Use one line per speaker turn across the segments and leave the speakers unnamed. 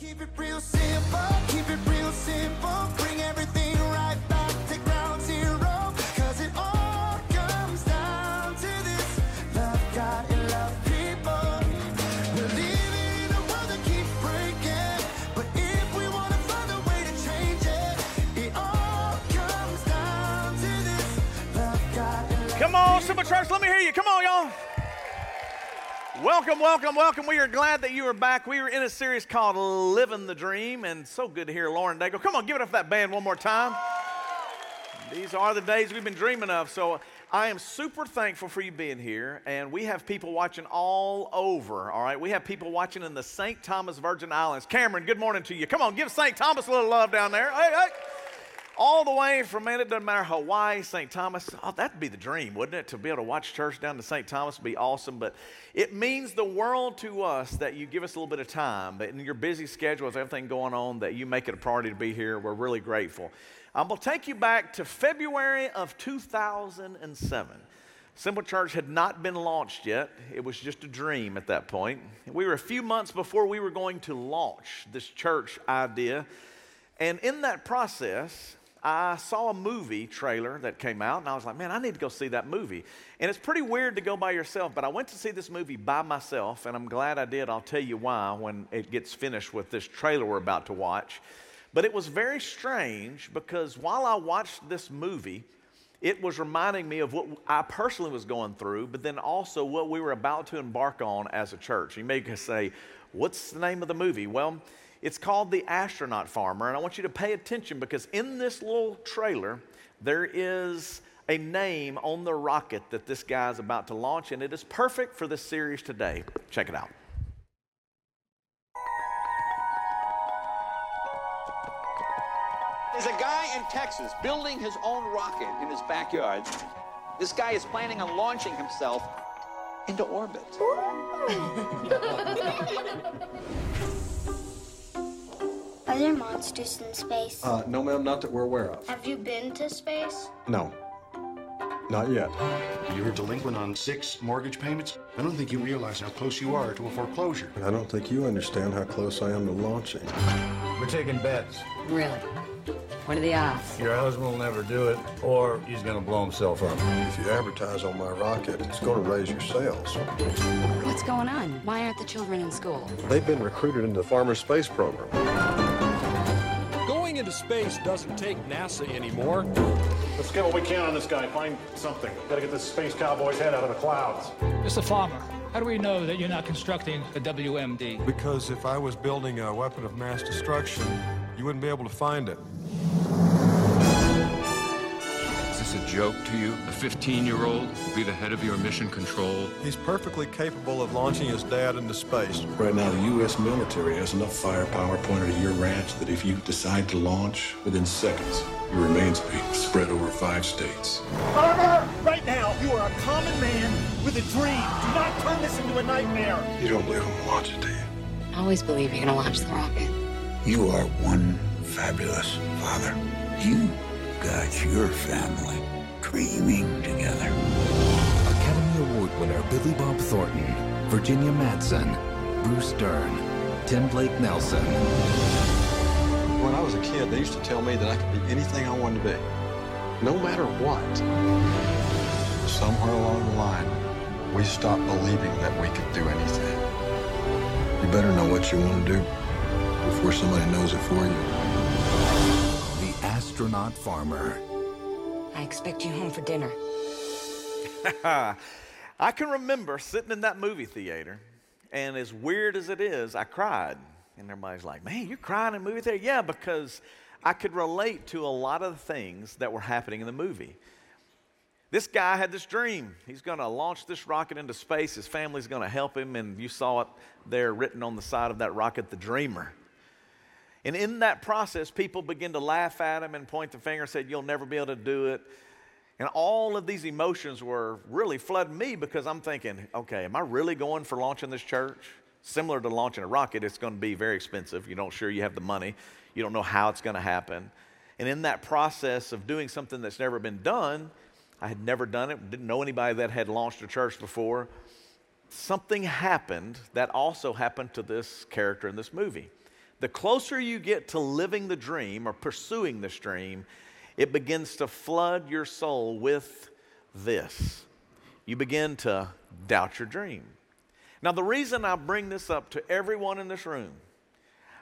Keep it real simple, keep it real simple. Bring everything right back to ground zero. Cause it all comes down to this love God and love people. We're living in a world that keeps breaking. But if we wanna find a way to change it, it all comes down to this love God and love
Come on, Simple Church, let me hear you. Come on. Welcome, welcome, welcome. We are glad that you are back. We were in a series called Living the Dream, and so good to hear Lauren Daigle. Come on, give it up for that band one more time. These are the days we've been dreaming of. So I am super thankful for you being here, and we have people watching all over. All right, we have people watching in the St. Thomas Virgin Islands. Cameron, good morning to you. Come on, give St. Thomas a little love down there. Hey, hey all the way from, man, it doesn't matter, Hawaii, St. Thomas. Oh, that'd be the dream, wouldn't it? To be able to watch church down to St. Thomas would be awesome. But it means the world to us that you give us a little bit of time. But in your busy schedule with everything going on, that you make it a priority to be here. We're really grateful. I'm going to take you back to February of 2007. Simple Church had not been launched yet. It was just a dream at that point. We were a few months before we were going to launch this church idea. And in that process, I saw a movie trailer that came out, and I was like, man, I need to go see that movie. And it's pretty weird to go by yourself, but I went to see this movie by myself, and I'm glad I did. I'll tell you why when it gets finished with this trailer we're about to watch. But it was very strange because while I watched this movie, it was reminding me of what I personally was going through, but then also what we were about to embark on as a church. You may say, What's the name of the movie? Well, it's called The Astronaut Farmer, and I want you to pay attention because in this little trailer, there is a name on the rocket that this guy is about to launch, and it is perfect for this series today. Check it out.
There's a guy in Texas building his own rocket in his backyard. This guy is planning on launching himself into orbit.
Are there monsters in space?
Uh, no, ma'am, not that we're aware of.
Have you been to space?
No. Not yet.
You're delinquent on six mortgage payments? I don't think you realize how close you are to a foreclosure.
I don't think you understand how close I am to launching.
We're taking bets.
Really? What are the odds?
Your husband will never do it, or he's gonna blow himself up.
If you advertise on my rocket, it's going to raise your sales.
What's going on? Why aren't the children in school?
They've been recruited into the Farmer Space Program.
Going into space doesn't take NASA anymore.
Let's get what we can on this guy. Find something. Gotta get this space cowboy's head out of the clouds.
Mr. Farmer, how do we know that you're not constructing a WMD?
Because if I was building a weapon of mass destruction, you wouldn't be able to find it.
Joke to you? A 15 year old will be the head of your mission control?
He's perfectly capable of launching his dad into space.
Right now, the U.S. military has enough firepower pointed at your ranch that if you decide to launch, within seconds, your remains will be spread over five states.
Farmer, right now, you are a common man with a dream. Do not turn this into a nightmare.
You don't believe I'm gonna launch it, do you?
I always believe you're gonna launch the rocket.
You are one fabulous father. You got your family dreaming together.
Academy Award winner Billy Bob Thornton, Virginia Madsen, Bruce Dern, Tim Blake Nelson.
When I was a kid, they used to tell me that I could be anything I wanted to be, no matter what. Somewhere along the line, we stopped believing that we could do anything. You better know what you want to do before somebody knows it for you.
The Astronaut Farmer.
I expect you home for dinner.
I can remember sitting in that movie theater, and as weird as it is, I cried. And everybody's like, man, you're crying in a movie theater? Yeah, because I could relate to a lot of the things that were happening in the movie. This guy had this dream. He's going to launch this rocket into space. His family's going to help him. And you saw it there written on the side of that rocket, the dreamer. And in that process, people begin to laugh at him and point the finger and said, You'll never be able to do it. And all of these emotions were really flooding me because I'm thinking, okay, am I really going for launching this church? Similar to launching a rocket, it's going to be very expensive. You don't sure you have the money. You don't know how it's going to happen. And in that process of doing something that's never been done, I had never done it, didn't know anybody that had launched a church before. Something happened that also happened to this character in this movie. The closer you get to living the dream or pursuing this dream, it begins to flood your soul with this. You begin to doubt your dream. Now, the reason I bring this up to everyone in this room,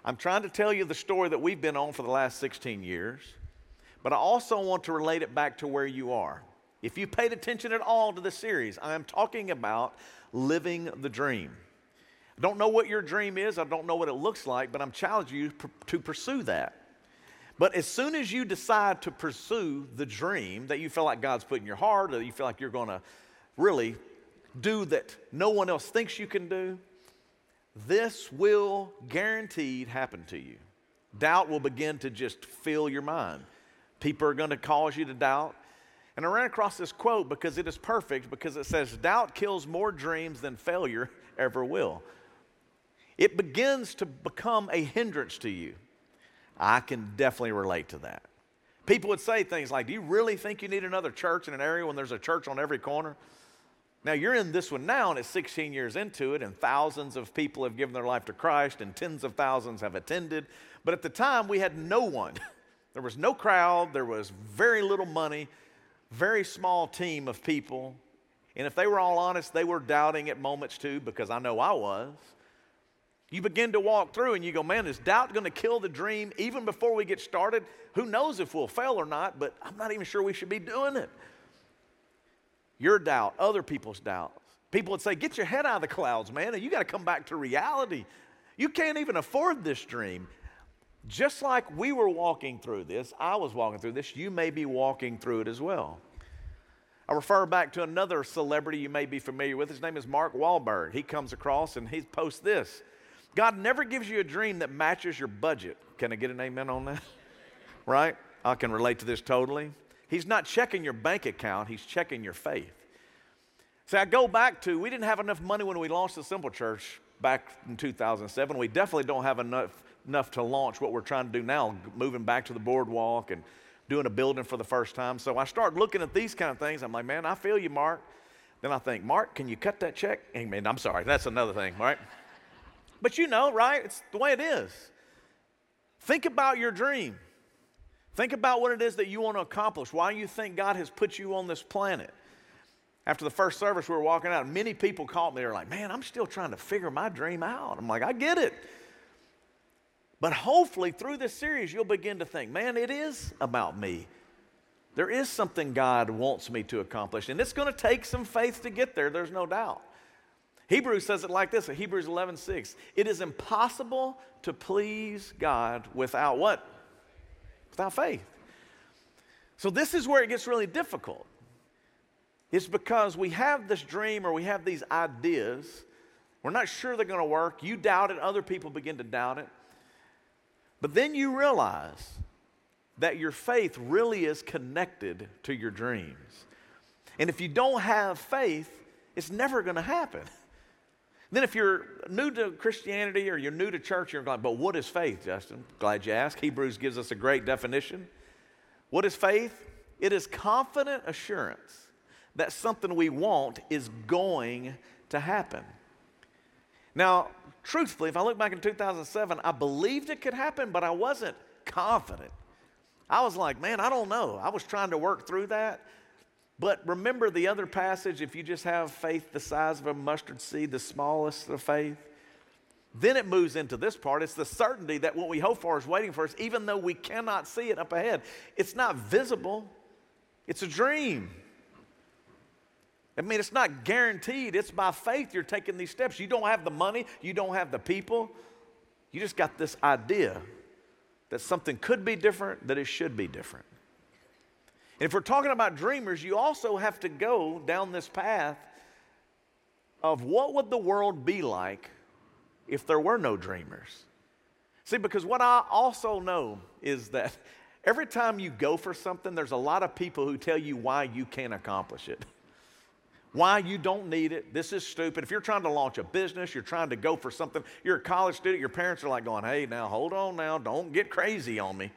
I'm trying to tell you the story that we've been on for the last 16 years, but I also want to relate it back to where you are. If you paid attention at all to the series, I am talking about living the dream. I don't know what your dream is, I don't know what it looks like, but I'm challenging you to pursue that. But as soon as you decide to pursue the dream that you feel like God's put in your heart, or you feel like you're going to really do that no one else thinks you can do, this will guaranteed happen to you. Doubt will begin to just fill your mind. People are going to cause you to doubt. And I ran across this quote because it is perfect because it says, Doubt kills more dreams than failure ever will. It begins to become a hindrance to you. I can definitely relate to that. People would say things like, Do you really think you need another church in an area when there's a church on every corner? Now, you're in this one now, and it's 16 years into it, and thousands of people have given their life to Christ, and tens of thousands have attended. But at the time, we had no one. There was no crowd, there was very little money, very small team of people. And if they were all honest, they were doubting at moments too, because I know I was. You begin to walk through and you go, man, is doubt going to kill the dream even before we get started? Who knows if we'll fail or not, but I'm not even sure we should be doing it. Your doubt, other people's doubts. People would say, get your head out of the clouds, man, and you got to come back to reality. You can't even afford this dream. Just like we were walking through this, I was walking through this, you may be walking through it as well. I refer back to another celebrity you may be familiar with. His name is Mark Wahlberg. He comes across and he posts this God never gives you a dream that matches your budget. Can I get an amen on that? right? I can relate to this totally. He's not checking your bank account, he's checking your faith. See, I go back to we didn't have enough money when we launched the Simple Church back in 2007. We definitely don't have enough, enough to launch what we're trying to do now, moving back to the boardwalk and doing a building for the first time. So I start looking at these kind of things. I'm like, man, I feel you, Mark. Then I think, Mark, can you cut that check? Amen. I'm sorry, that's another thing, right? But you know, right? It's the way it is. Think about your dream. Think about what it is that you want to accomplish, why you think God has put you on this planet. After the first service, we were walking out, many people called me. They're like, Man, I'm still trying to figure my dream out. I'm like, I get it. But hopefully, through this series, you'll begin to think, Man, it is about me. There is something God wants me to accomplish, and it's going to take some faith to get there, there's no doubt. Hebrews says it like this, Hebrews 11, 6. It is impossible to please God without what? without faith. So, this is where it gets really difficult. It's because we have this dream or we have these ideas. We're not sure they're going to work. You doubt it, other people begin to doubt it. But then you realize that your faith really is connected to your dreams. And if you don't have faith, it's never going to happen. Then, if you're new to Christianity or you're new to church, you're like, but what is faith, Justin? Glad you asked. Hebrews gives us a great definition. What is faith? It is confident assurance that something we want is going to happen. Now, truthfully, if I look back in 2007, I believed it could happen, but I wasn't confident. I was like, man, I don't know. I was trying to work through that. But remember the other passage if you just have faith the size of a mustard seed, the smallest of faith. Then it moves into this part. It's the certainty that what we hope for is waiting for us, even though we cannot see it up ahead. It's not visible, it's a dream. I mean, it's not guaranteed. It's by faith you're taking these steps. You don't have the money, you don't have the people. You just got this idea that something could be different, that it should be different. And if we're talking about dreamers, you also have to go down this path of what would the world be like if there were no dreamers. See, because what I also know is that every time you go for something, there's a lot of people who tell you why you can't accomplish it. Why you don't need it. This is stupid. If you're trying to launch a business, you're trying to go for something, you're a college student, your parents are like going, hey, now hold on now, don't get crazy on me.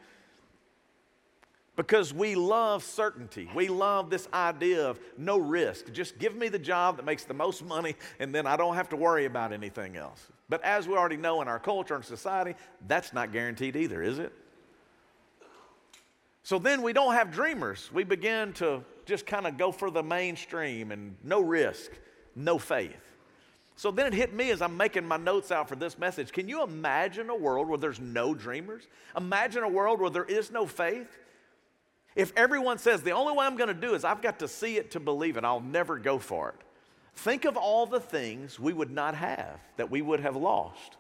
Because we love certainty. We love this idea of no risk. Just give me the job that makes the most money, and then I don't have to worry about anything else. But as we already know in our culture and society, that's not guaranteed either, is it? So then we don't have dreamers. We begin to just kind of go for the mainstream and no risk, no faith. So then it hit me as I'm making my notes out for this message. Can you imagine a world where there's no dreamers? Imagine a world where there is no faith? If everyone says, the only way I'm going to do is I've got to see it to believe it, I'll never go for it. Think of all the things we would not have that we would have lost.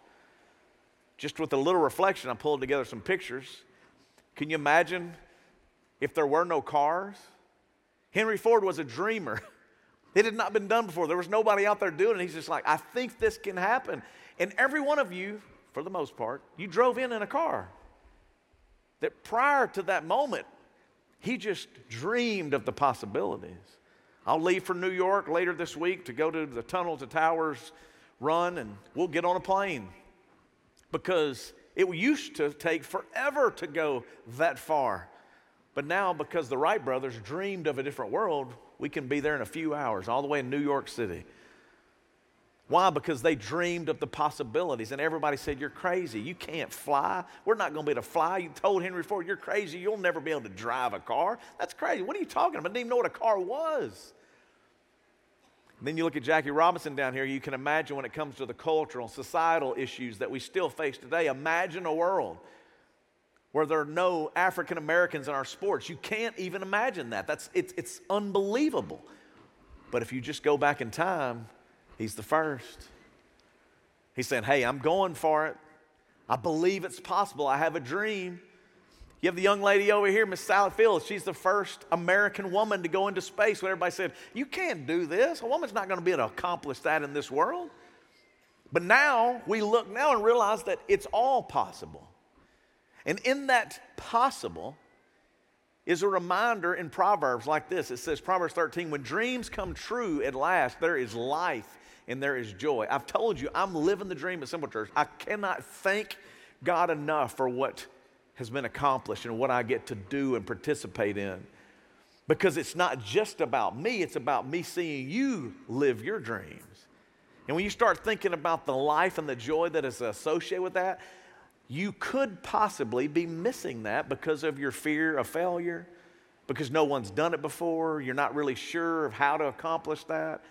Just with a little reflection, I pulled together some pictures. Can you imagine if there were no cars? Henry Ford was a dreamer. It had not been done before. There was nobody out there doing it. He's just like, I think this can happen. And every one of you, for the most part, you drove in in a car. That prior to that moment, he just dreamed of the possibilities. I'll leave for New York later this week to go to the Tunnel to Towers run, and we'll get on a plane because it used to take forever to go that far. But now, because the Wright brothers dreamed of a different world, we can be there in a few hours, all the way in New York City. Why? Because they dreamed of the possibilities, and everybody said, You're crazy. You can't fly. We're not going to be able to fly. You told Henry Ford, You're crazy. You'll never be able to drive a car. That's crazy. What are you talking about? I didn't even know what a car was. And then you look at Jackie Robinson down here, you can imagine when it comes to the cultural, societal issues that we still face today. Imagine a world where there are no African Americans in our sports. You can't even imagine that. That's, it's, it's unbelievable. But if you just go back in time, he's the first. He's saying, Hey, I'm going for it. I believe it's possible. I have a dream. You have the young lady over here, Miss Sally Fields. She's the first American woman to go into space when everybody said, You can't do this. A woman's not going to be able to accomplish that in this world. But now we look now and realize that it's all possible. And in that possible is a reminder in Proverbs like this. It says, Proverbs 13, when dreams come true at last, there is life and there is joy. I've told you, I'm living the dream at Simple Church. I cannot thank God enough for what has been accomplished and what I get to do and participate in. Because it's not just about me, it's about me seeing you live your dreams. And when you start thinking about the life and the joy that is associated with that, you could possibly be missing that because of your fear of failure, because no one's done it before, you're not really sure of how to accomplish that.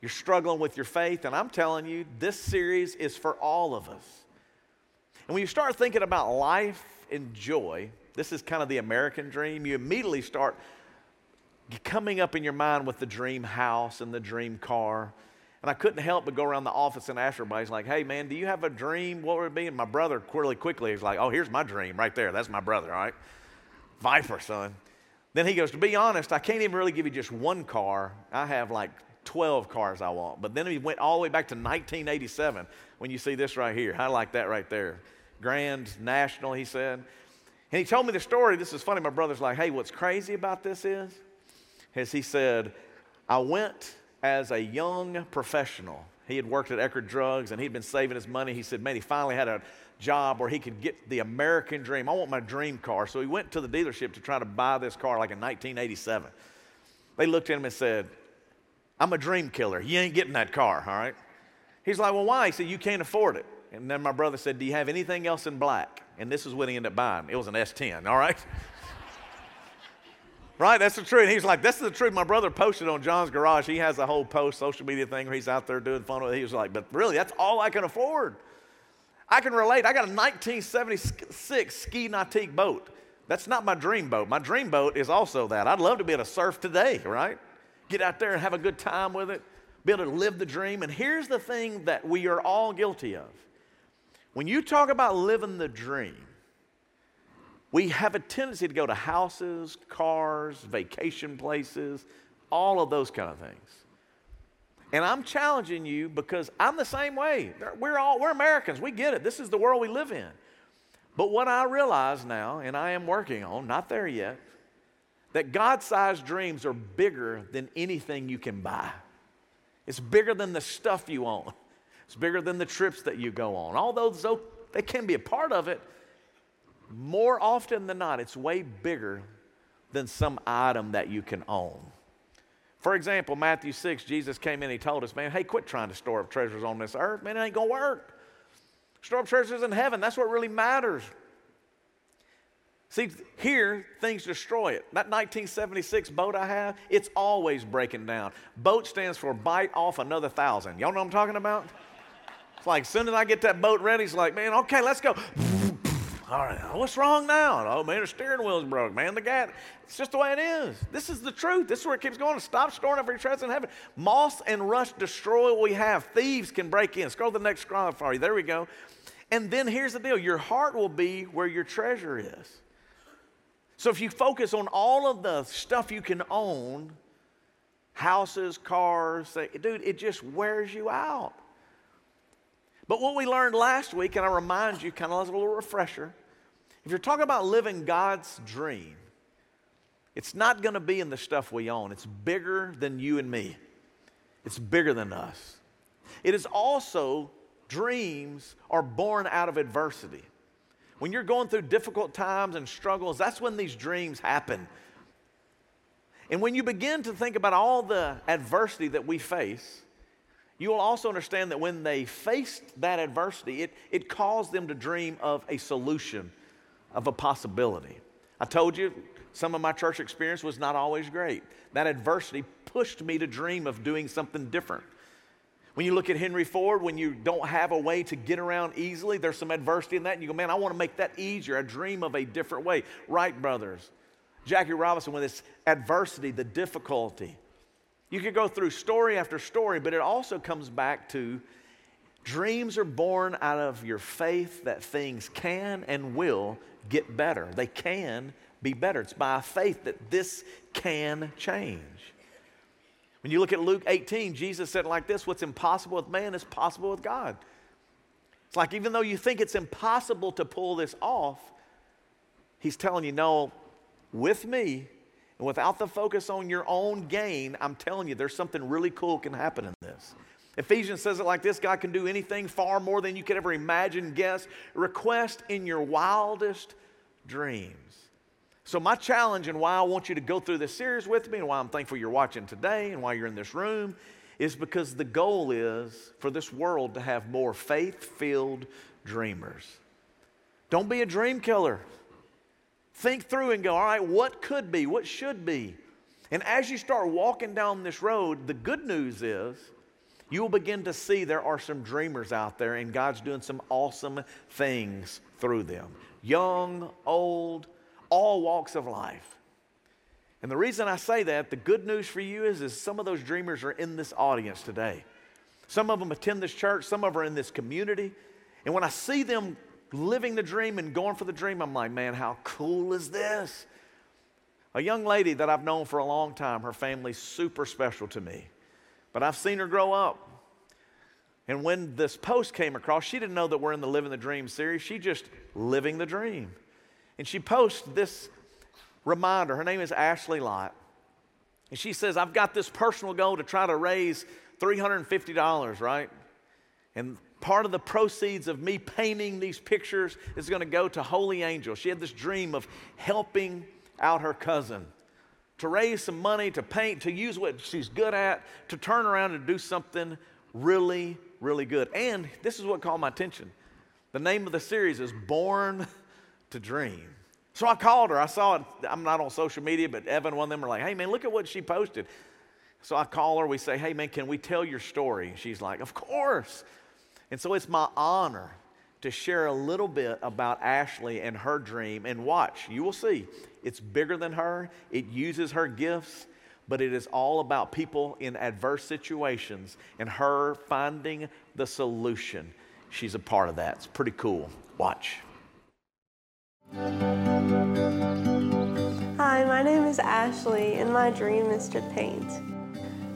You're struggling with your faith, and I'm telling you, this series is for all of us. And when you start thinking about life and joy, this is kind of the American dream, you immediately start coming up in your mind with the dream house and the dream car and I couldn't help but go around the office and ask everybody, like, hey, man, do you have a dream? What would it be? And my brother, really quickly, is like, oh, here's my dream right there. That's my brother, all right? Viper, son. Then he goes, to be honest, I can't even really give you just one car. I have like 12 cars I want. But then he went all the way back to 1987 when you see this right here. I like that right there. Grand National, he said. And he told me the story. This is funny. My brother's like, hey, what's crazy about this is, is he said, I went as a young professional. He had worked at Eckerd Drugs and he'd been saving his money. He said, man, he finally had a job where he could get the American dream. I want my dream car. So he went to the dealership to try to buy this car like in 1987. They looked at him and said, I'm a dream killer. You ain't getting that car, all right? He's like, well, why? He said, you can't afford it. And then my brother said, do you have anything else in black? And this is what he ended up buying. It was an S10, all right? Right? That's the truth. And he's like, This is the truth. My brother posted on John's Garage. He has a whole post social media thing where he's out there doing fun with it. He was like, But really, that's all I can afford. I can relate. I got a 1976 ski nautique boat. That's not my dream boat. My dream boat is also that. I'd love to be able to surf today, right? Get out there and have a good time with it, be able to live the dream. And here's the thing that we are all guilty of. When you talk about living the dream, we have a tendency to go to houses, cars, vacation places, all of those kind of things. And I'm challenging you because I'm the same way. We're all we're Americans. We get it. This is the world we live in. But what I realize now, and I am working on, not there yet, that God-sized dreams are bigger than anything you can buy. It's bigger than the stuff you own. It's bigger than the trips that you go on. Although they can be a part of it, more often than not, it's way bigger than some item that you can own. For example, Matthew 6, Jesus came in, he told us, man, hey, quit trying to store up treasures on this earth. Man, it ain't gonna work. Store up treasures in heaven. That's what really matters. See, here, things destroy it. That 1976 boat I have, it's always breaking down. Boat stands for bite off another thousand. Y'all know what I'm talking about? It's like, as soon as I get that boat ready, it's like, man, okay, let's go. All right, what's wrong now? Oh, man, the steering wheel's broke, man. The gas. It's just the way it is. This is the truth. This is where it keeps going. Stop storing up your treasures in heaven. Moss and rust destroy what we have. Thieves can break in. Scroll the next scroll for you. There we go. And then here's the deal your heart will be where your treasure is. So if you focus on all of the stuff you can own, houses, cars, dude, it just wears you out. But what we learned last week, and I remind you kind of as a little refresher, if you're talking about living God's dream, it's not going to be in the stuff we own. It's bigger than you and me, it's bigger than us. It is also dreams are born out of adversity. When you're going through difficult times and struggles, that's when these dreams happen. And when you begin to think about all the adversity that we face, you will also understand that when they faced that adversity, it, it caused them to dream of a solution, of a possibility. I told you some of my church experience was not always great. That adversity pushed me to dream of doing something different. When you look at Henry Ford, when you don't have a way to get around easily, there's some adversity in that, and you go, man, I want to make that easier. I dream of a different way. Wright brothers, Jackie Robinson, with this adversity, the difficulty. You could go through story after story, but it also comes back to dreams are born out of your faith that things can and will get better. They can be better. It's by faith that this can change. When you look at Luke 18, Jesus said like this What's impossible with man is possible with God. It's like even though you think it's impossible to pull this off, he's telling you, no, with me, and without the focus on your own gain, I'm telling you, there's something really cool can happen in this. Ephesians says it like this God can do anything far more than you could ever imagine, guess, request in your wildest dreams. So, my challenge and why I want you to go through this series with me, and why I'm thankful you're watching today, and why you're in this room, is because the goal is for this world to have more faith filled dreamers. Don't be a dream killer. Think through and go, all right, what could be? What should be? And as you start walking down this road, the good news is you will begin to see there are some dreamers out there, and God's doing some awesome things through them. Young, old, all walks of life. And the reason I say that, the good news for you is, is some of those dreamers are in this audience today. Some of them attend this church, some of them are in this community. And when I see them living the dream and going for the dream, I'm like, man, how cool is this? A young lady that I've known for a long time, her family's super special to me. But I've seen her grow up. And when this post came across, she didn't know that we're in the Living the Dream series. She just living the dream. And she posts this reminder. Her name is Ashley Lott. And she says, I've got this personal goal to try to raise $350, right? And part of the proceeds of me painting these pictures is going to go to Holy Angel. She had this dream of helping out her cousin to raise some money, to paint, to use what she's good at, to turn around and do something really, really good. And this is what caught my attention. The name of the series is Born to dream. So I called her. I saw it. I'm not on social media, but Evan, one of them, were like, hey, man, look at what she posted. So I call her. We say, hey, man, can we tell your story? She's like, of course. And so it's my honor to share a little bit about Ashley and her dream. And watch, you will see, it's bigger than her, it uses her gifts, but it is all about people in adverse situations and her finding the solution. She's a part of that. It's pretty cool. Watch.
Hi, my name is Ashley, and my dream is to paint.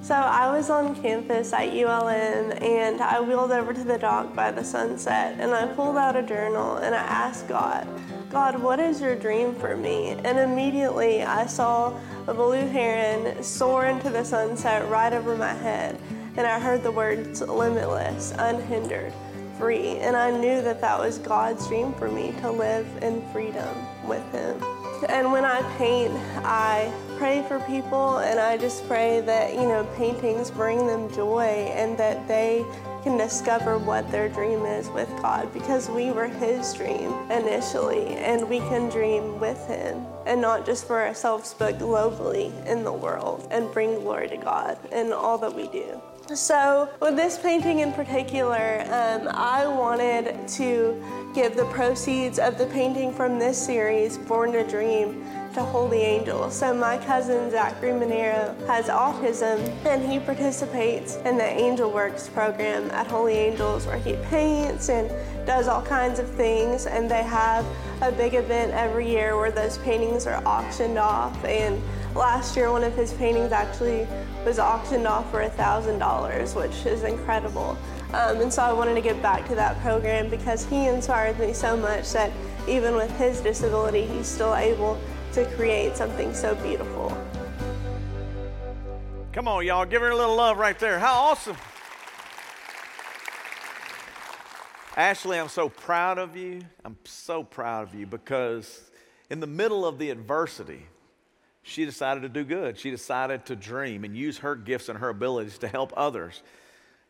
So I was on campus at ULM and I wheeled over to the dock by the sunset and I pulled out a journal and I asked God, God, what is your dream for me? And immediately I saw a blue heron soar into the sunset right over my head and I heard the words limitless, unhindered. Free. And I knew that that was God's dream for me to live in freedom with Him. And when I paint, I pray for people and I just pray that, you know, paintings bring them joy and that they can discover what their dream is with God because we were His dream initially and we can dream with Him and not just for ourselves but globally in the world and bring glory to God in all that we do. So, with this painting in particular, um, I wanted to give the proceeds of the painting from this series, Born to Dream, to Holy Angel. So my cousin Zachary Monero has autism and he participates in the Angel Works program at Holy Angels where he paints and does all kinds of things and they have a big event every year where those paintings are auctioned off and last year one of his paintings actually was auctioned off for $1,000 which is incredible. Um, and so I wanted to give back to that program because he inspired me so much that even with his disability, he's still able to create something so beautiful.
Come on, y'all, give her a little love right there. How awesome! Ashley, I'm so proud of you. I'm so proud of you because in the middle of the adversity, she decided to do good. She decided to dream and use her gifts and her abilities to help others.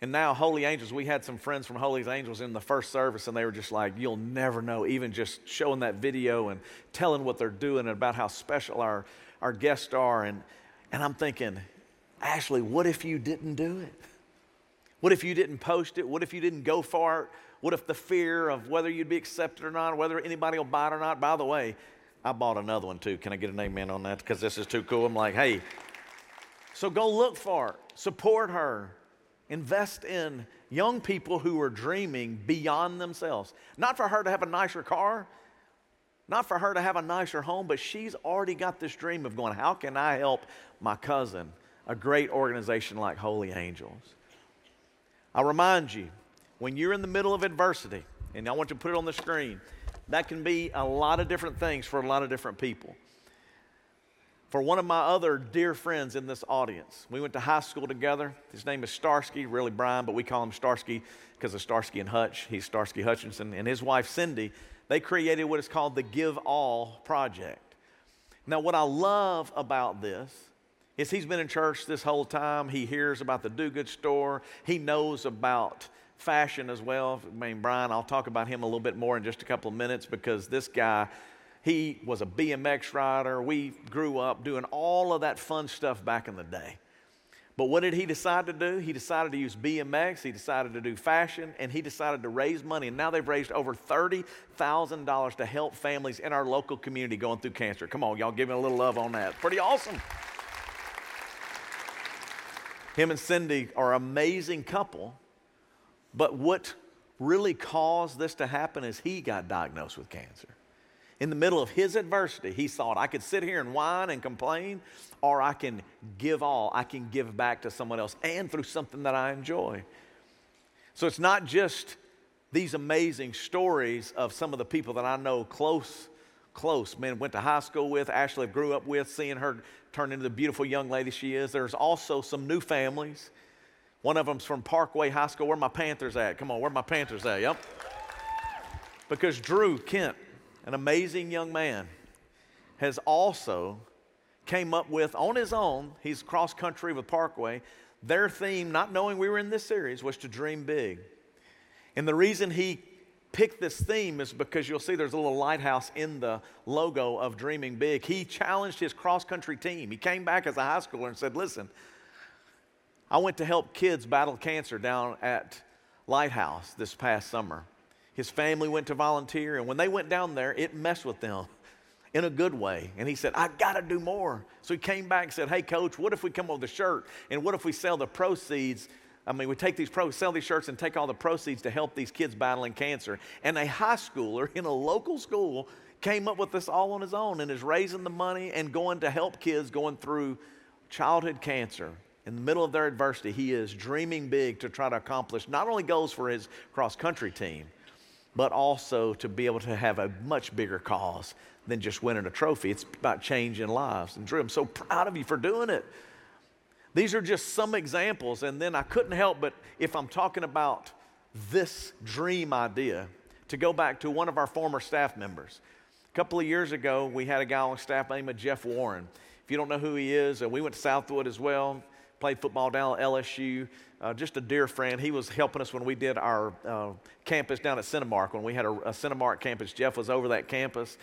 And now, Holy Angels, we had some friends from Holy Angels in the first service, and they were just like, You'll never know, even just showing that video and telling what they're doing and about how special our, our guests are. And, and I'm thinking, Ashley, what if you didn't do it? What if you didn't post it? What if you didn't go it? What if the fear of whether you'd be accepted or not, whether anybody will buy it or not? By the way, I bought another one too. Can I get an amen on that? Because this is too cool. I'm like, hey, so go look for it, support her, invest in young people who are dreaming beyond themselves. Not for her to have a nicer car, not for her to have a nicer home, but she's already got this dream of going, how can I help my cousin, a great organization like Holy Angels? I remind you, when you're in the middle of adversity, and I want you to put it on the screen, that can be a lot of different things for a lot of different people for one of my other dear friends in this audience. We went to high school together. His name is Starsky, really Brian, but we call him Starsky because of Starsky and Hutch. He's Starsky Hutchinson. And his wife, Cindy, they created what is called the Give All Project. Now, what I love about this is he's been in church this whole time. He hears about the do good store, he knows about fashion as well. I mean, Brian, I'll talk about him a little bit more in just a couple of minutes because this guy he was a BMX rider. We grew up doing all of that fun stuff back in the day. But what did he decide to do? He decided to use BMX, he decided to do fashion, and he decided to raise money. And now they've raised over $30,000 to help families in our local community going through cancer. Come on, y'all give me a little love on that. Pretty awesome. Him and Cindy are an amazing couple, but what really caused this to happen is he got diagnosed with cancer in the middle of his adversity, he thought, I could sit here and whine and complain, or I can give all. I can give back to someone else and through something that I enjoy. So it's not just these amazing stories of some of the people that I know close, close, men went to high school with, Ashley grew up with, seeing her turn into the beautiful young lady she is. There's also some new families. One of them's from Parkway High School. Where my Panthers at? Come on, where my Panthers at? Yep. Because Drew Kent an amazing young man, has also came up with on his own, he's cross country with Parkway, their theme, not knowing we were in this series, was to dream big. And the reason he picked this theme is because you'll see there's a little lighthouse in the logo of Dreaming Big. He challenged his cross country team. He came back as a high schooler and said, Listen, I went to help kids battle cancer down at Lighthouse this past summer. His family went to volunteer, and when they went down there, it messed with them in a good way. And he said, I got to do more. So he came back and said, Hey, coach, what if we come up with a shirt? And what if we sell the proceeds? I mean, we take these pro, sell these shirts and take all the proceeds to help these kids battling cancer. And a high schooler in a local school came up with this all on his own and is raising the money and going to help kids going through childhood cancer. In the middle of their adversity, he is dreaming big to try to accomplish not only goals for his cross country team, but also to be able to have a much bigger cause than just winning a trophy. It's about changing lives. And Drew, I'm so proud of you for doing it. These are just some examples. And then I couldn't help but, if I'm talking about this dream idea to go back to one of our former staff members. A couple of years ago, we had a guy on staff named Jeff Warren. If you don't know who he is, and we went to Southwood as well, played football down at LSU. Uh, just a dear friend. He was helping us when we did our uh, campus down at Cinemark. When we had a, a Cinemark campus, Jeff was over that campus.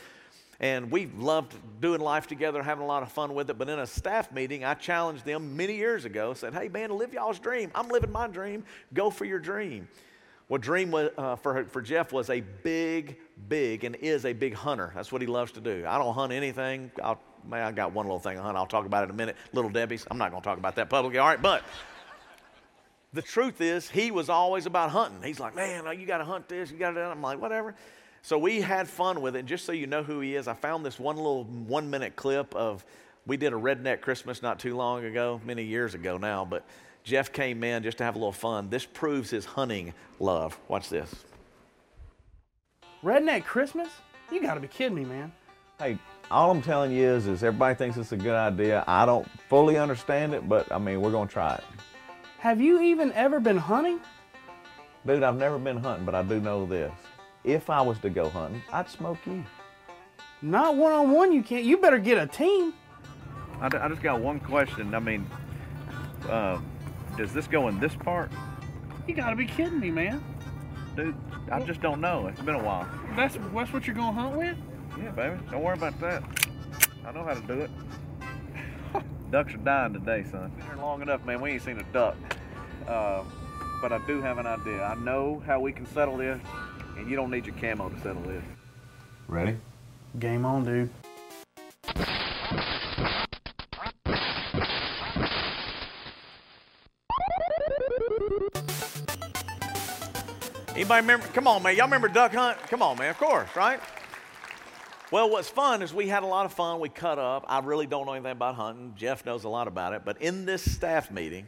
And we loved doing life together, having a lot of fun with it. But in a staff meeting, I challenged them many years ago, said, hey, man, live y'all's dream. I'm living my dream. Go for your dream. Well, dream was, uh, for, for Jeff was a big, big, and is a big hunter. That's what he loves to do. I don't hunt anything. I'll, man, I got one little thing I hunt. I'll talk about it in a minute. Little Debbie's. I'm not going to talk about that publicly. All right, but the truth is, he was always about hunting. He's like, man, you got to hunt this. You got to. I'm like, whatever. So we had fun with it. And just so you know who he is, I found this one little one minute clip of we did a redneck Christmas not too long ago, many years ago now, but Jeff came in just to have a little fun. This proves his hunting love. Watch this.
Redneck Christmas? You gotta be kidding me, man.
Hey, all I'm telling you is, is everybody thinks it's a good idea. I don't fully understand it, but I mean, we're gonna try it.
Have you even ever been hunting?
Dude, I've never been hunting, but I do know this if I was to go hunting, I'd smoke you.
Not one on one, you can't. You better get a team.
I, I just got one question. I mean, uh, does this go in this part?
You gotta be kidding me, man.
Dude, I just don't know. It's been a while.
That's that's what you're gonna hunt with?
Yeah, baby. Don't worry about that. I know how to do it. Ducks are dying today, son. Been here long enough, man. We ain't seen a duck. Uh, but I do have an idea. I know how we can settle this. And you don't need your camo to settle this.
Ready?
Game on, dude.
Anybody remember? Come on, man. Y'all remember duck hunt? Come on, man. Of course, right? Well, what's fun is we had a lot of fun. We cut up. I really don't know anything about hunting. Jeff knows a lot about it. But in this staff meeting,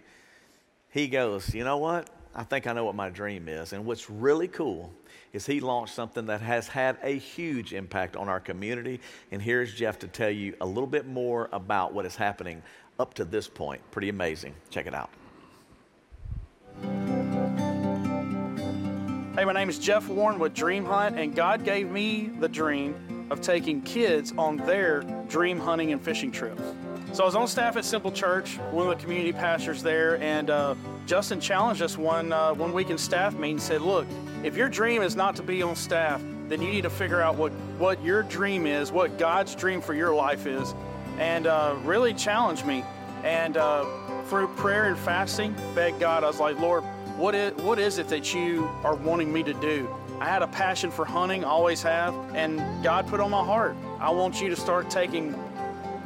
he goes, You know what? I think I know what my dream is. And what's really cool is he launched something that has had a huge impact on our community. And here's Jeff to tell you a little bit more about what is happening up to this point. Pretty amazing. Check it out.
Hey, my name is Jeff Warren with Dream Hunt, and God gave me the dream of taking kids on their dream hunting and fishing trips. So I was on staff at Simple Church, one of the community pastors there, and uh, Justin challenged us one uh, one week in staff meeting. And said, "Look, if your dream is not to be on staff, then you need to figure out what what your dream is, what God's dream for your life is, and uh, really challenged me. And uh, through prayer and fasting, begged God. I was like, Lord, what is what is it that you are wanting me to do? I had a passion for hunting, always have, and God put on my heart. I want you to start taking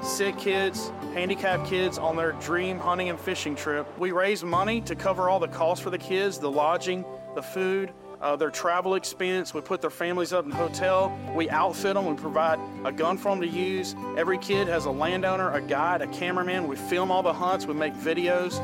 sick kids, handicapped kids on their dream hunting and fishing trip. We raise money to cover all the costs for the kids, the lodging, the food, uh, their travel expense. We put their families up in a hotel. We outfit them. We provide a gun for them to use. Every kid has a landowner, a guide, a cameraman. We film all the hunts. We make videos.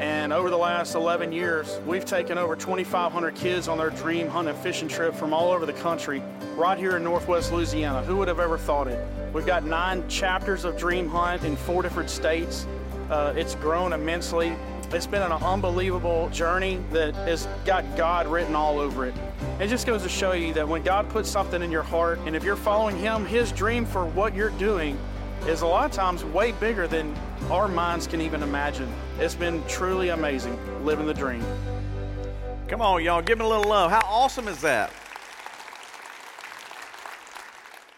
And over the last 11 years, we've taken over 2,500 kids on their dream hunt and fishing trip from all over the country, right here in Northwest Louisiana. Who would have ever thought it? We've got nine chapters of Dream Hunt in four different states. Uh, it's grown immensely. It's been an unbelievable journey that has got God written all over it. It just goes to show you that when God puts something in your heart, and if you're following Him, His dream for what you're doing is a lot of times way bigger than our minds can even imagine. It's been truly amazing living the dream.
Come on, y'all, give me a little love. How awesome is that?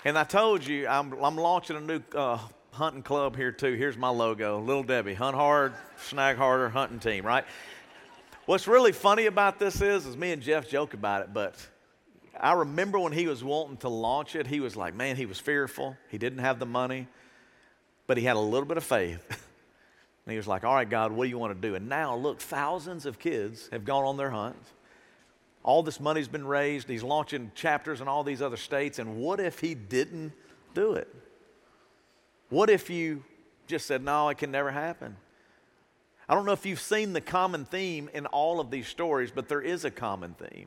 And I told you, I'm, I'm launching a new uh, hunting club here too. Here's my logo Little Debbie, hunt hard, snag harder, hunting team, right? What's really funny about this is, is me and Jeff joke about it, but I remember when he was wanting to launch it, he was like, man, he was fearful. He didn't have the money but he had a little bit of faith. and he was like, All right, God, what do you want to do? And now, look, thousands of kids have gone on their hunts. All this money's been raised. He's launching chapters in all these other states. And what if he didn't do it? What if you just said, No, it can never happen? I don't know if you've seen the common theme in all of these stories, but there is a common theme.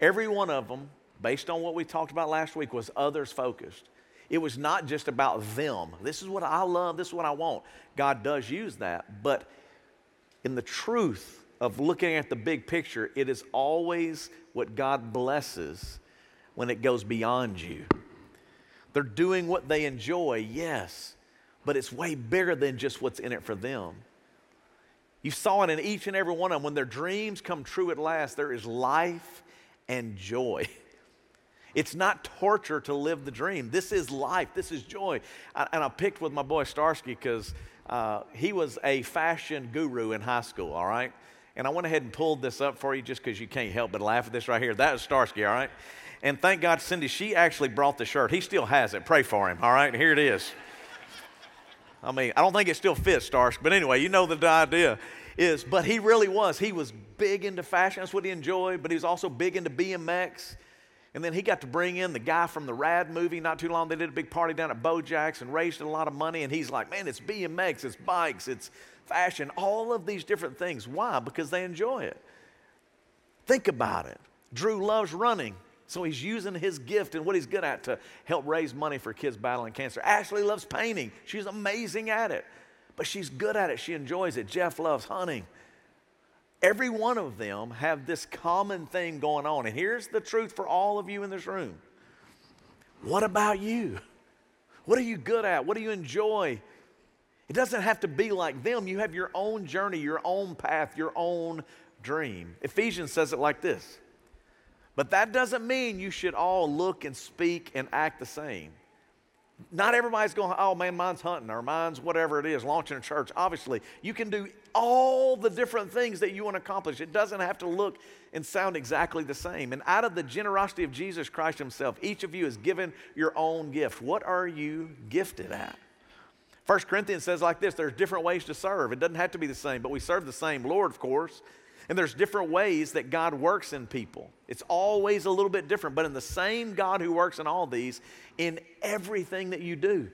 Every one of them, based on what we talked about last week, was others focused. It was not just about them. This is what I love, this is what I want. God does use that, but in the truth of looking at the big picture, it is always what God blesses when it goes beyond you. They're doing what they enjoy, yes, but it's way bigger than just what's in it for them. You saw it in each and every one of them. When their dreams come true at last, there is life and joy. It's not torture to live the dream. This is life. This is joy. And I picked with my boy Starsky because uh, he was a fashion guru in high school, all right? And I went ahead and pulled this up for you just because you can't help but laugh at this right here. That is Starsky, all right? And thank God, Cindy, she actually brought the shirt. He still has it. Pray for him, all right? Here it is. I mean, I don't think it still fits, Starsky, but anyway, you know the idea is, but he really was. He was big into fashion. That's what he enjoyed, but he was also big into BMX. And then he got to bring in the guy from the Rad movie not too long. They did a big party down at Bojack's and raised a lot of money. And he's like, man, it's BMX, it's bikes, it's fashion, all of these different things. Why? Because they enjoy it. Think about it. Drew loves running. So he's using his gift and what he's good at to help raise money for kids battling cancer. Ashley loves painting. She's amazing at it, but she's good at it. She enjoys it. Jeff loves hunting. Every one of them have this common thing going on. And here's the truth for all of you in this room. What about you? What are you good at? What do you enjoy? It doesn't have to be like them. You have your own journey, your own path, your own dream. Ephesians says it like this But that doesn't mean you should all look and speak and act the same. Not everybody's going, oh man, mine's hunting or mine's whatever it is, launching a church. Obviously, you can do all the different things that you want to accomplish. It doesn't have to look and sound exactly the same. And out of the generosity of Jesus Christ Himself, each of you is given your own gift. What are you gifted at? 1 Corinthians says like this there's different ways to serve. It doesn't have to be the same, but we serve the same Lord, of course. And there's different ways that God works in people. It's always a little bit different, but in the same God who works in all these, in everything that you do.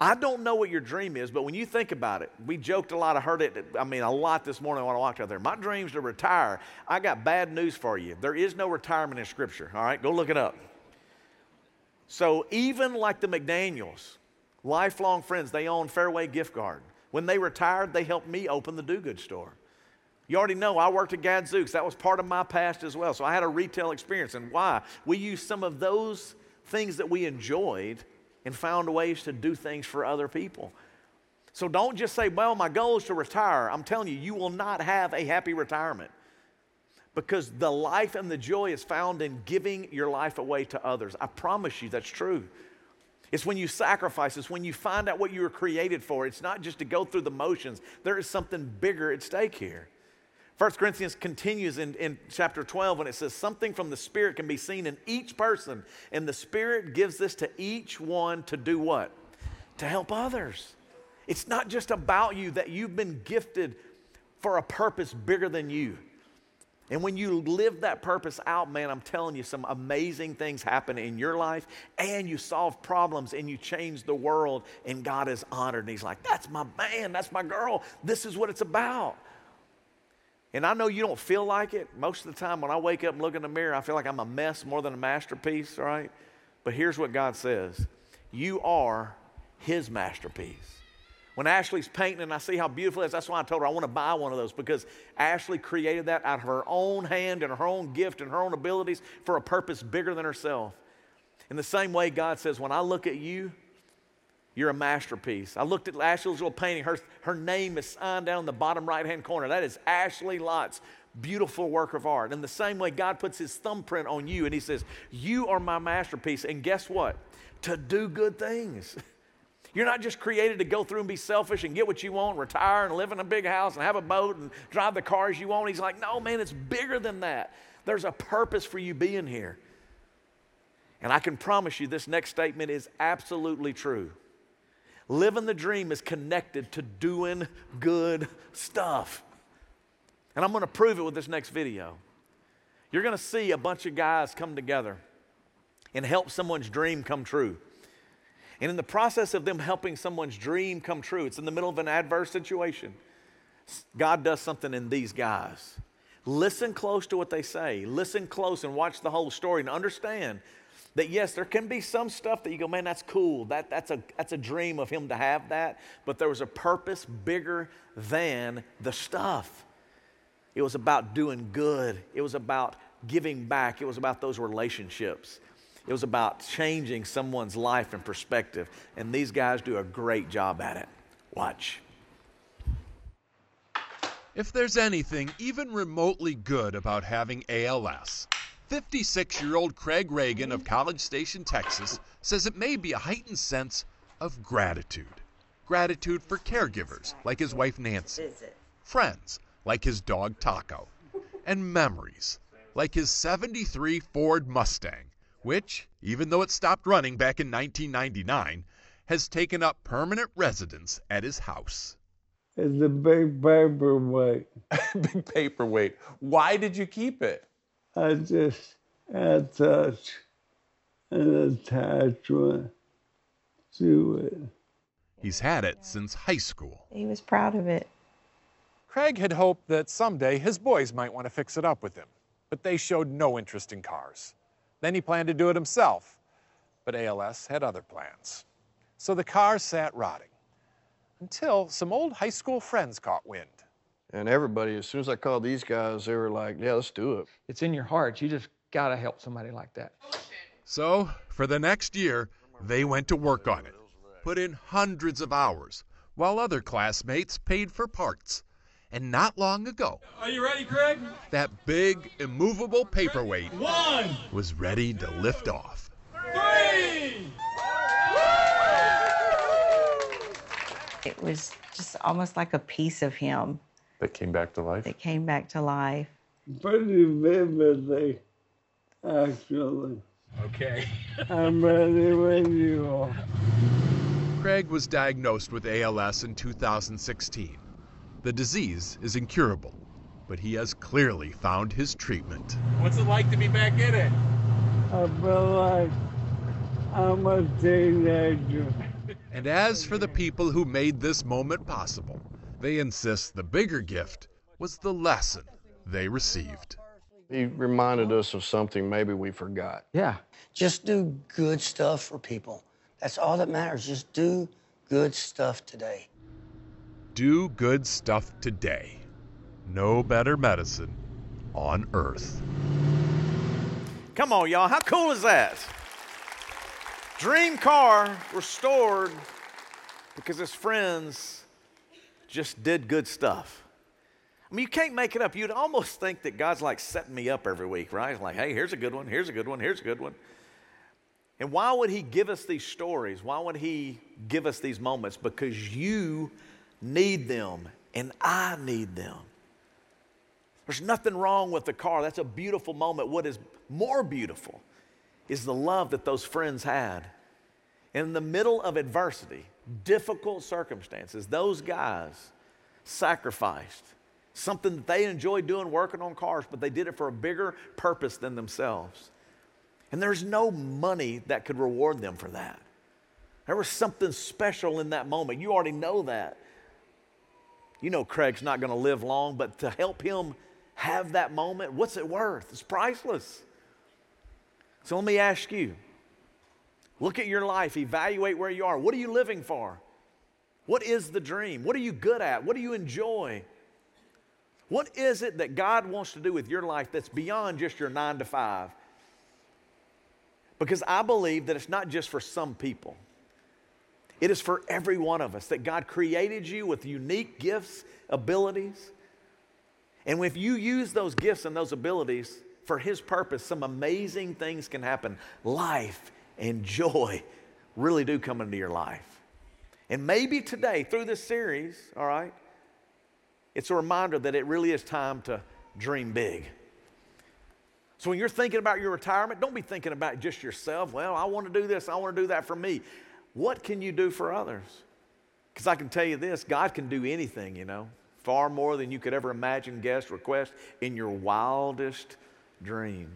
I don't know what your dream is, but when you think about it, we joked a lot. I heard it, I mean, a lot this morning when I walked out there. My dream's to retire. I got bad news for you. There is no retirement in Scripture, all right? Go look it up. So, even like the McDaniels, lifelong friends, they own Fairway Gift Garden. When they retired, they helped me open the Do Good store. You already know I worked at Gadzooks. That was part of my past as well. So I had a retail experience. And why? We used some of those things that we enjoyed and found ways to do things for other people. So don't just say, well, my goal is to retire. I'm telling you, you will not have a happy retirement because the life and the joy is found in giving your life away to others. I promise you that's true. It's when you sacrifice, it's when you find out what you were created for. It's not just to go through the motions, there is something bigger at stake here. 1 Corinthians continues in, in chapter 12 when it says, Something from the Spirit can be seen in each person, and the Spirit gives this to each one to do what? To help others. It's not just about you, that you've been gifted for a purpose bigger than you. And when you live that purpose out, man, I'm telling you, some amazing things happen in your life, and you solve problems and you change the world, and God is honored. And He's like, That's my man, that's my girl. This is what it's about. And I know you don't feel like it. Most of the time when I wake up and look in the mirror, I feel like I'm a mess more than a masterpiece, right? But here's what God says You are His masterpiece. When Ashley's painting and I see how beautiful it is, that's why I told her I want to buy one of those because Ashley created that out of her own hand and her own gift and her own abilities for a purpose bigger than herself. In the same way, God says, When I look at you, you're a masterpiece. I looked at Ashley's little painting. Her, her name is signed down in the bottom right hand corner. That is Ashley Lott's beautiful work of art. In the same way, God puts his thumbprint on you and he says, You are my masterpiece. And guess what? To do good things. You're not just created to go through and be selfish and get what you want, retire and live in a big house and have a boat and drive the cars you want. He's like, No, man, it's bigger than that. There's a purpose for you being here. And I can promise you this next statement is absolutely true. Living the dream is connected to doing good stuff. And I'm going to prove it with this next video. You're going to see a bunch of guys come together and help someone's dream come true. And in the process of them helping someone's dream come true, it's in the middle of an adverse situation. God does something in these guys. Listen close to what they say. Listen close and watch the whole story and understand that yes, there can be some stuff that you go, man, that's cool. That, that's, a, that's a dream of him to have that. But there was a purpose bigger than the stuff. It was about doing good. It was about giving back. It was about those relationships. It was about changing someone's life and perspective. And these guys do a great job at it. Watch.
If there's anything even remotely good about having ALS, 56 year old Craig Reagan of College Station, Texas says it may be a heightened sense of gratitude. Gratitude for caregivers like his wife Nancy, friends like his dog Taco, and memories like his 73 Ford Mustang, which, even though it stopped running back in 1999, has taken up permanent residence at his house.
It's a big paperweight.
Big paperweight. Why did you keep it?
I just had such an attachment to it.
Uh, He's had it since high school.
He was proud of it.
Craig had hoped that someday his boys might want to fix it up with him, but they showed no interest in cars. Then he planned to do it himself, but ALS had other plans. So the car sat rotting until some old high school friends caught wind.
And everybody, as soon as I called these guys, they were like, yeah, let's do it.
It's in your heart. You just got to help somebody like that.
So, for the next year, they went to work on it, put in hundreds of hours, while other classmates paid for parts. And not long ago,
Are you ready, Craig?
that big, immovable paperweight
One,
was ready to lift off.
three.
It was just almost like a piece of him
That came back to life?
that came back to life.
Pretty vividly, actually.
Okay.
I'm ready when you are.
Craig was diagnosed with ALS in 2016. The disease is incurable, but he has clearly found his treatment.
What's it like to be back in it?
I feel like I'm a teenager.
And as for the people who made this moment possible, they insist the bigger gift was the lesson they received.
He reminded us of something maybe we forgot.
Yeah.
Just do good stuff for people. That's all that matters. Just do good stuff today.
Do good stuff today. No better medicine on earth.
Come on, y'all. How cool is that? Dream car restored because his friends just did good stuff. I mean, you can't make it up. You'd almost think that God's like setting me up every week, right? Like, hey, here's a good one, here's a good one, here's a good one. And why would He give us these stories? Why would He give us these moments? Because you need them and I need them. There's nothing wrong with the car. That's a beautiful moment. What is more beautiful is the love that those friends had. In the middle of adversity, difficult circumstances, those guys sacrificed something that they enjoyed doing, working on cars, but they did it for a bigger purpose than themselves. And there's no money that could reward them for that. There was something special in that moment. You already know that. You know Craig's not going to live long, but to help him have that moment, what's it worth? It's priceless. So let me ask you look at your life, evaluate where you are. What are you living for? What is the dream? What are you good at? What do you enjoy? What is it that God wants to do with your life that's beyond just your nine to five? Because I believe that it's not just for some people. It is for every one of us that God created you with unique gifts, abilities. And if you use those gifts and those abilities for His purpose, some amazing things can happen. Life and joy really do come into your life. And maybe today, through this series, all right, it's a reminder that it really is time to dream big. So when you're thinking about your retirement, don't be thinking about just yourself. Well, I want to do this, I want to do that for me. What can you do for others? Because I can tell you this God can do anything, you know, far more than you could ever imagine, guess, request in your wildest dreams.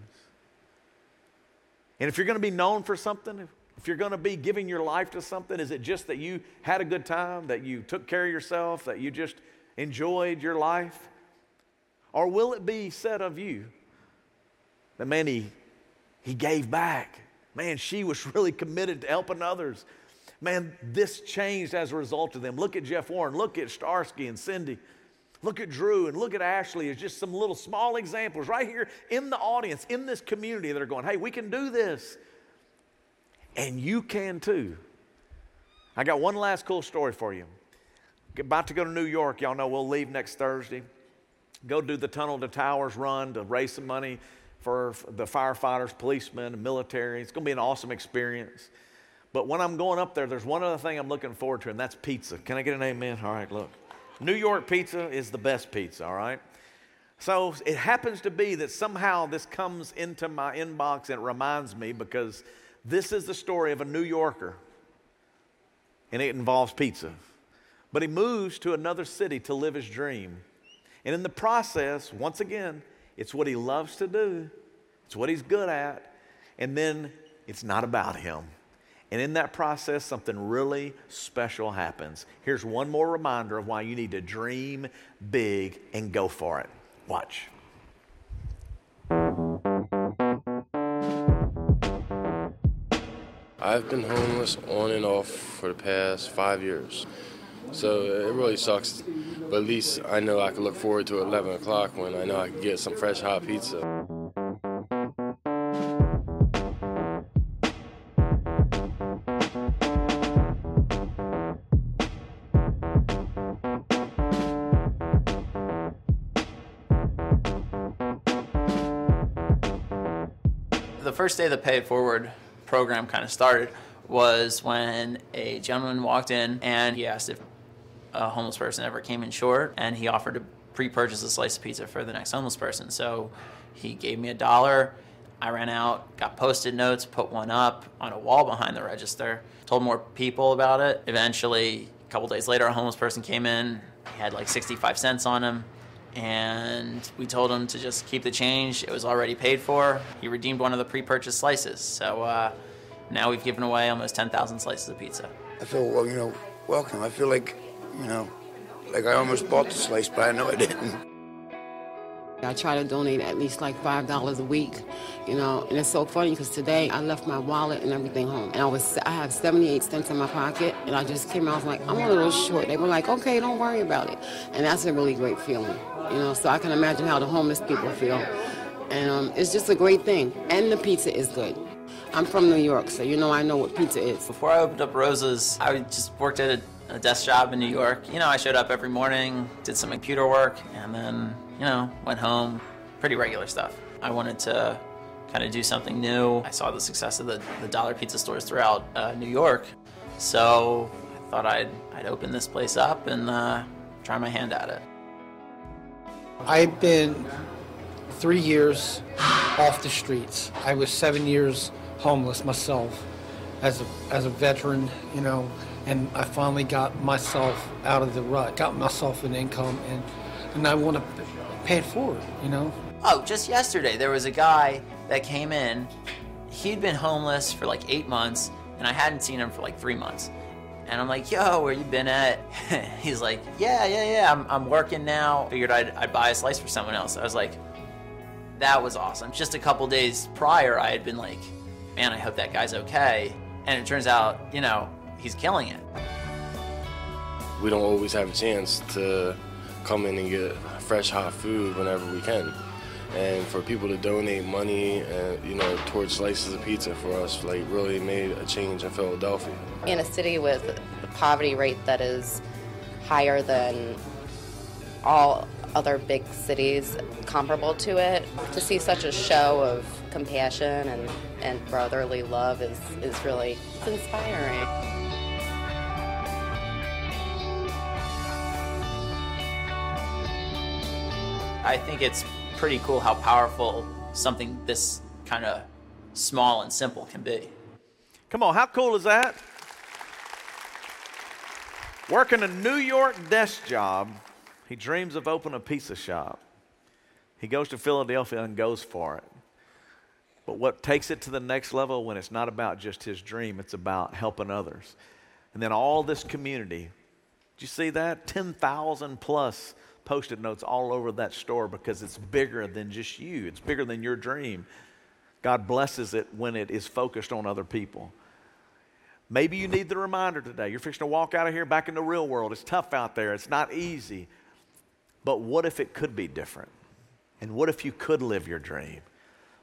And if you're going to be known for something, if you're going to be giving your life to something, is it just that you had a good time, that you took care of yourself, that you just enjoyed your life? Or will it be said of you that, man, he, he gave back? Man, she was really committed to helping others. Man, this changed as a result of them. Look at Jeff Warren. Look at Starsky and Cindy. Look at Drew and look at Ashley as just some little small examples right here in the audience, in this community that are going, hey, we can do this. And you can too. I got one last cool story for you. About to go to New York. Y'all know we'll leave next Thursday. Go do the Tunnel to Towers run to raise some money for the firefighters, policemen, and military. It's going to be an awesome experience. But when I'm going up there, there's one other thing I'm looking forward to, and that's pizza. Can I get an amen? All right, look. New York pizza is the best pizza, all right? So it happens to be that somehow this comes into my inbox and it reminds me because this is the story of a New Yorker and it involves pizza. But he moves to another city to live his dream. And in the process, once again, it's what he loves to do, it's what he's good at, and then it's not about him. And in that process, something really special happens. Here's one more reminder of why you need to dream big and go for it. Watch.
I've been homeless on and off for the past five years. So it really sucks. But at least I know I can look forward to 11 o'clock when I know I can get some fresh hot pizza.
First day the Pay It Forward program kind of started was when a gentleman walked in and he asked if a homeless person ever came in short, and he offered to pre-purchase a slice of pizza for the next homeless person. So he gave me a dollar. I ran out, got post-it notes, put one up on a wall behind the register, told more people about it. Eventually, a couple days later, a homeless person came in. He had like 65 cents on him. And we told him to just keep the change. It was already paid for. He redeemed one of the pre-purchased slices. So uh, now we've given away almost 10,000 slices of pizza.
I feel, well, you know, welcome. I feel like, you know, like I almost bought the slice, but I know I didn't.
I try to donate at least like five dollars a week, you know. And it's so funny because today I left my wallet and everything home, and I was I have 78 cents in my pocket, and I just came out I was like I'm a little short. They were like, okay, don't worry about it, and that's a really great feeling, you know. So I can imagine how the homeless people feel, and um, it's just a great thing. And the pizza is good. I'm from New York, so you know I know what pizza is.
Before I opened up Rosa's, I just worked at a, a desk job in New York. You know, I showed up every morning, did some computer work, and then, you know, went home. Pretty regular stuff. I wanted to kind of do something new. I saw the success of the, the dollar pizza stores throughout uh, New York, so I thought I'd, I'd open this place up and uh, try my hand at it.
I've been three years off the streets. I was seven years homeless myself as a, as a veteran, you know, and I finally got myself out of the rut, got myself an income, and, and I want to pay it forward, you know.
Oh, just yesterday there was a guy that came in. He'd been homeless for like eight months, and I hadn't seen him for like three months. And I'm like, yo, where you been at? He's like, yeah, yeah, yeah, I'm, I'm working now. Figured I'd, I'd buy a slice for someone else. I was like, that was awesome. Just a couple days prior, I had been like, man, I hope that guy's okay. And it turns out, you know, he's killing it.
We don't always have a chance to come in and get fresh, hot food whenever we can. And for people to donate money, and you know, towards slices of pizza for us, like really made a change in Philadelphia.
In a city with a poverty rate that is higher than all other big cities comparable to it, to see such a show of compassion and, and brotherly love is, is really inspiring.
I think it's pretty cool how powerful something this kind of small and simple can be.
Come on, how cool is that? Working a New York desk job, he dreams of opening a pizza shop. He goes to Philadelphia and goes for it. But what takes it to the next level when it's not about just his dream, it's about helping others. And then all this community, did you see that? 10,000 plus post-it notes all over that store because it's bigger than just you. It's bigger than your dream. God blesses it when it is focused on other people. Maybe you need the reminder today. You're fixing to walk out of here back in the real world. It's tough out there. It's not easy. But what if it could be different? And what if you could live your dream?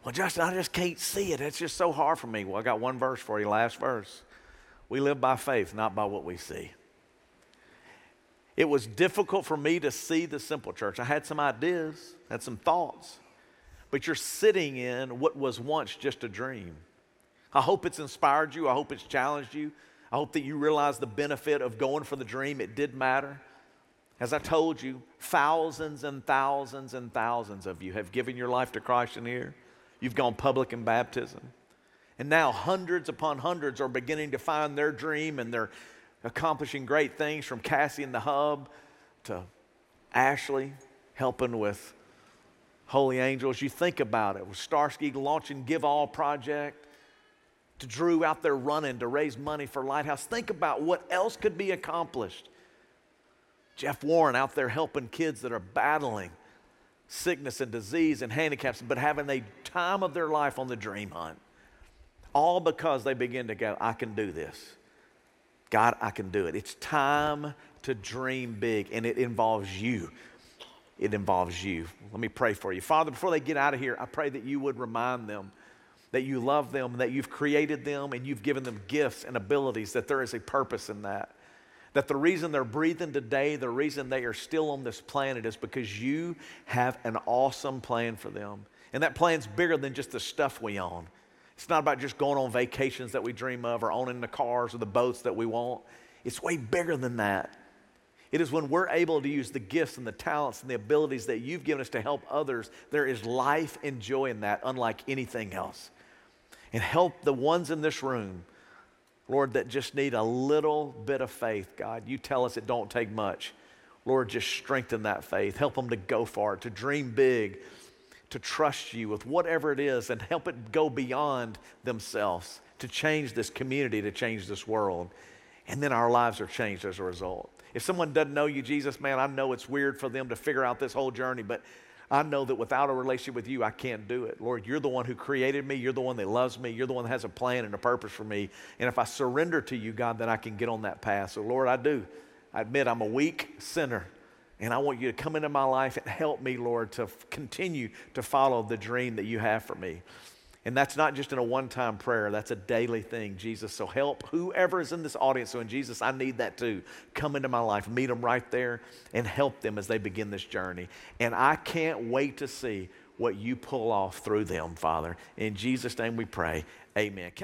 Well, Justin, I just can't see it. It's just so hard for me. Well, I got one verse for you, last verse. We live by faith, not by what we see. It was difficult for me to see the simple church. I had some ideas, had some thoughts, but you're sitting in what was once just a dream. I hope it's inspired you. I hope it's challenged you. I hope that you realize the benefit of going for the dream. It did matter. As I told you, thousands and thousands and thousands of you have given your life to Christ in here. You've gone public in baptism. And now hundreds upon hundreds are beginning to find their dream and they're accomplishing great things from Cassie in the Hub to Ashley helping with Holy Angels. You think about it with Starsky launching Give All Project to Drew out there running to raise money for Lighthouse. Think about what else could be accomplished. Jeff Warren out there helping kids that are battling sickness and disease and handicaps, but having a time of their life on the dream hunt. All because they begin to go, I can do this. God, I can do it. It's time to dream big, and it involves you. It involves you. Let me pray for you. Father, before they get out of here, I pray that you would remind them that you love them, that you've created them, and you've given them gifts and abilities, that there is a purpose in that. That the reason they're breathing today, the reason they are still on this planet is because you have an awesome plan for them. And that plan's bigger than just the stuff we own. It's not about just going on vacations that we dream of or owning the cars or the boats that we want. It's way bigger than that. It is when we're able to use the gifts and the talents and the abilities that you've given us to help others, there is life and joy in that, unlike anything else. And help the ones in this room, Lord, that just need a little bit of faith, God. You tell us it don't take much. Lord, just strengthen that faith. Help them to go for it, to dream big, to trust you with whatever it is, and help it go beyond themselves to change this community, to change this world. And then our lives are changed as a result. If someone doesn't know you, Jesus, man, I know it's weird for them to figure out this whole journey, but I know that without a relationship with you, I can't do it. Lord, you're the one who created me. You're the one that loves me. You're the one that has a plan and a purpose for me. And if I surrender to you, God, then I can get on that path. So, Lord, I do. I admit I'm a weak sinner. And I want you to come into my life and help me, Lord, to f- continue to follow the dream that you have for me. And that's not just in a one time prayer, that's a daily thing, Jesus. So help whoever is in this audience. So, in Jesus, I need that too. Come into my life, meet them right there, and help them as they begin this journey. And I can't wait to see what you pull off through them, Father. In Jesus' name we pray. Amen.